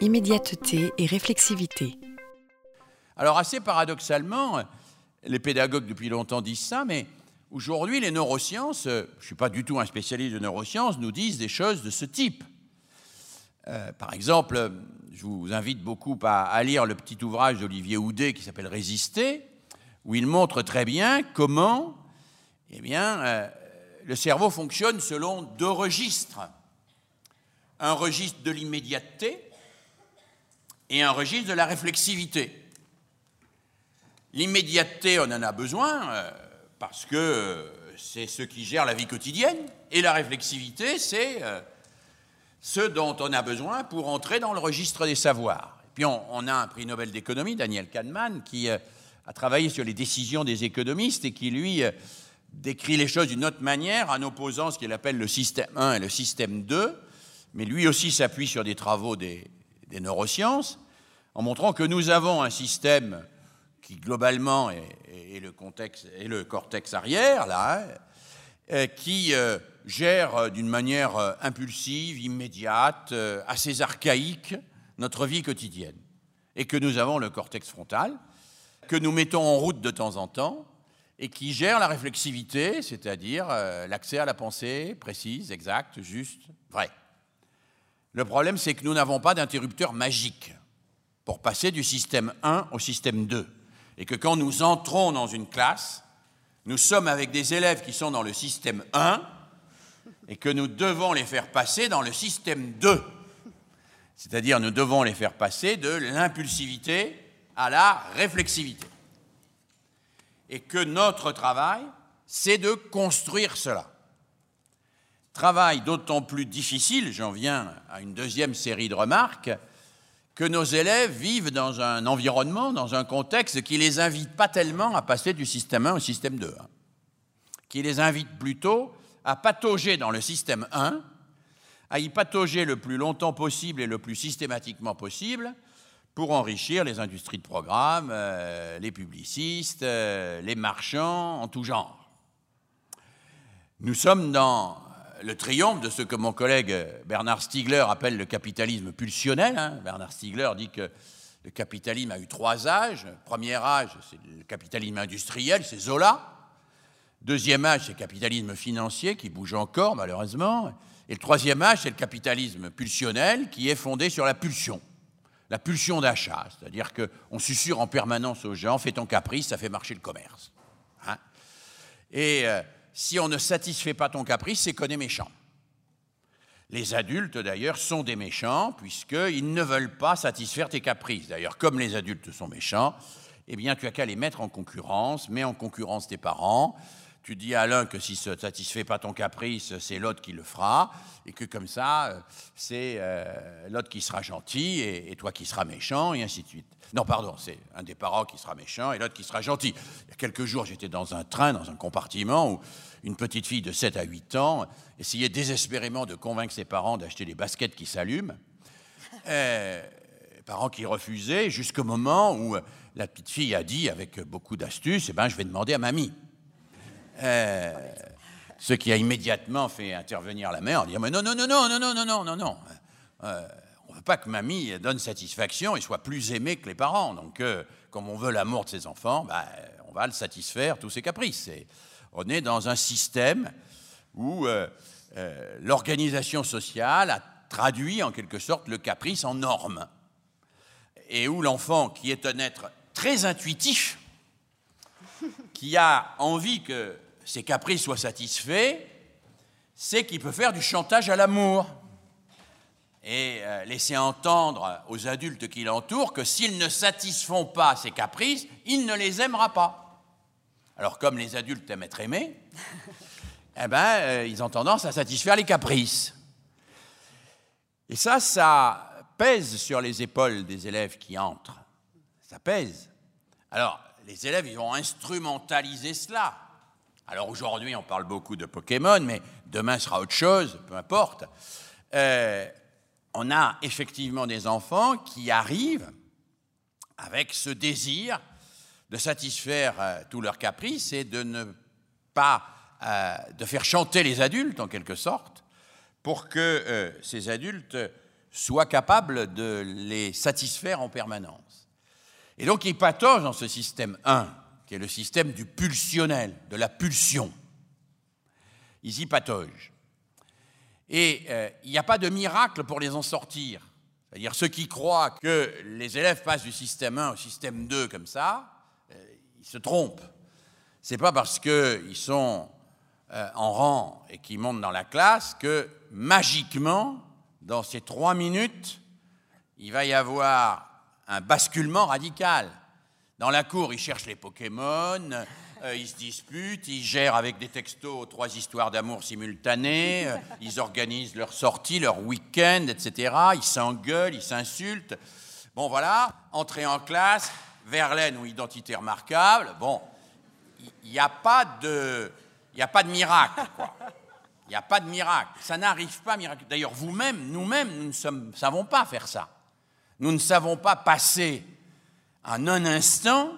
immédiateté et réflexivité. Alors assez paradoxalement, les pédagogues depuis longtemps disent ça, mais aujourd'hui les neurosciences, je ne suis pas du tout un spécialiste de neurosciences, nous disent des choses de ce type. Euh, par exemple, je vous invite beaucoup à, lire le petit ouvrage d'Olivier Houdet qui s'appelle Résister, où il montre très bien comment eh bien, euh, le cerveau fonctionne selon deux registres. Un registre de l'immédiateté et un registre de la réflexivité. L'immédiateté, on en a besoin euh, parce que euh, c'est ce qui gère la vie quotidienne, et la réflexivité, c'est euh, ce dont on a besoin pour entrer dans le registre des savoirs. Et puis on, a un prix Nobel d'économie, Daniel Kahneman, qui a travaillé sur les décisions des économistes et qui, lui, décrit les choses d'une autre manière en opposant ce qu'il appelle le système 1 et le système 2, mais lui aussi s'appuie sur des travaux des, des neurosciences, en montrant que nous avons un système qui globalement est, le, est le cortex arrière, là, hein, euh, qui euh, gère euh, d'une manière impulsive, immédiate, assez archaïque notre vie quotidienne. Et que nous avons le cortex frontal, que nous mettons en route de temps en temps, et qui gère la réflexivité, c'est-à-dire l'accès à la pensée précise, exacte, juste, vraie. Le problème, c'est que nous n'avons pas d'interrupteur magique pour passer du système 1 au système 2 et que quand nous entrons dans une classe, nous sommes avec des élèves qui sont dans le système 1 et que nous devons les faire passer dans le système 2. C'est-à-dire nous devons les faire passer de l'impulsivité à la réflexivité. Et que notre travail, c'est de construire cela. Travail d'autant plus difficile, j'en viens à une deuxième série de remarques, que nos élèves vivent dans un environnement, dans un contexte qui les invite pas tellement à passer du système 1 au système 2, hein. qui les invite plutôt à patauger dans le système 1, à y patauger le plus longtemps possible et le plus systématiquement possible pour enrichir les industries de programme, euh, les publicistes, euh, les marchands en tout genre. Nous sommes dans le triomphe de ce que mon collègue Bernard Stiegler appelle le capitalisme pulsionnel. Hein. Bernard Stiegler dit que le capitalisme a eu trois âges. Premier âge, c'est le capitalisme industriel, c'est Zola. Deuxième âge, c'est le capitalisme financier qui bouge encore, malheureusement. Et le troisième âge, c'est le capitalisme pulsionnel qui est fondé sur la pulsion. La pulsion d'achat, c'est-à-dire qu'on susurre en permanence aux gens, fais ton caprice, ça fait marcher le commerce. Hein. Et euh, si on ne satisfait pas ton caprice, c'est qu'on est méchant. Les adultes, d'ailleurs, sont des méchants, puisqu'ils ne veulent pas satisfaire tes caprices. D'ailleurs, comme les adultes sont méchants, eh bien, tu as qu'à les mettre en concurrence, mets en concurrence tes parents, tu dis à l'un que si ça ne satisfait pas ton caprice, c'est l'autre qui le fera, et que comme ça, euh, c'est euh, l'autre qui sera gentil et, toi qui seras méchant, et ainsi de suite. Non, pardon, c'est un des parents qui sera méchant et l'autre qui sera gentil. Il y a quelques jours, j'étais dans un train, dans un compartiment, où une petite fille de 7 à 8 ans essayait désespérément de convaincre ses parents d'acheter des baskets qui s'allument. Euh, parents qui refusaient, jusqu'au moment où la petite fille a dit, avec beaucoup d'astuce, eh ben, je vais demander à mamie. Euh, ce qui a immédiatement fait intervenir la mère en Mais non, non, non, non, non, non, non, non, non, non. Euh, on ne veut pas que mamie donne satisfaction et soit plus aimée que les parents. Donc, euh, comme on veut l'amour de ses enfants, bah, on va le satisfaire tous ses caprices. on est dans un système où l'organisation sociale a traduit en quelque sorte le caprice en norme. Et où l'enfant, qui est un être très intuitif, qui a envie que ses caprices soient satisfaits, c'est qu'il peut faire du chantage à l'amour et euh, laisser entendre aux adultes qui l'entourent que s'ils ne satisfont pas ses caprices, il ne les aimera pas. Alors comme les adultes aiment être aimés, eh ben, euh, ils ont tendance à satisfaire les caprices. Et ça, ça pèse sur les épaules des élèves qui entrent. Ça pèse. Alors, les élèves, ils vont instrumentaliser cela. Alors aujourd'hui, on parle beaucoup de Pokémon, mais demain sera autre chose, peu importe. Euh, on a effectivement des enfants qui arrivent avec ce désir de satisfaire euh, tous leurs caprices et de ne pas euh, de faire chanter les adultes en quelque sorte pour que ces adultes soit capable de les satisfaire en permanence. Et donc il patauge dans ce système 1, qui est le système du pulsionnel, de la pulsion. Ils y patogent. Et euh, il n'y a pas de miracle pour les en sortir. C'est-à-dire ceux qui croient que les élèves passent du système 1 au système 2 comme ça, euh, ils se trompent. Ce n'est pas parce qu'ils sont euh, en rang et qu'ils montent dans la classe que magiquement, dans ces trois minutes, il va y avoir un basculement radical. Dans la cour, ils cherchent les Pokémon, euh, ils se disputent, ils gèrent avec des textos trois histoires d'amour simultanées, euh, ils organisent leurs sorties, leurs week-ends, etc. Ils s'engueulent, ils s'insultent. Bon, voilà, entrée en classe, Verlaine ou identité remarquable. Bon, il n'y a pas de, a pas de miracle, quoi. Il n'y a pas de miracle. Ça n'arrive pas miracle. D'ailleurs, vous-même, nous-mêmes, nous ne savons pas faire ça. Nous ne savons pas passer en un instant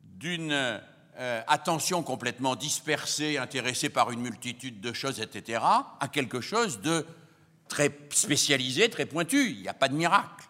d'une euh, attention complètement dispersée, intéressée par une multitude de choses, etc., à quelque chose de très spécialisé, très pointu. Il n'y a pas de miracle.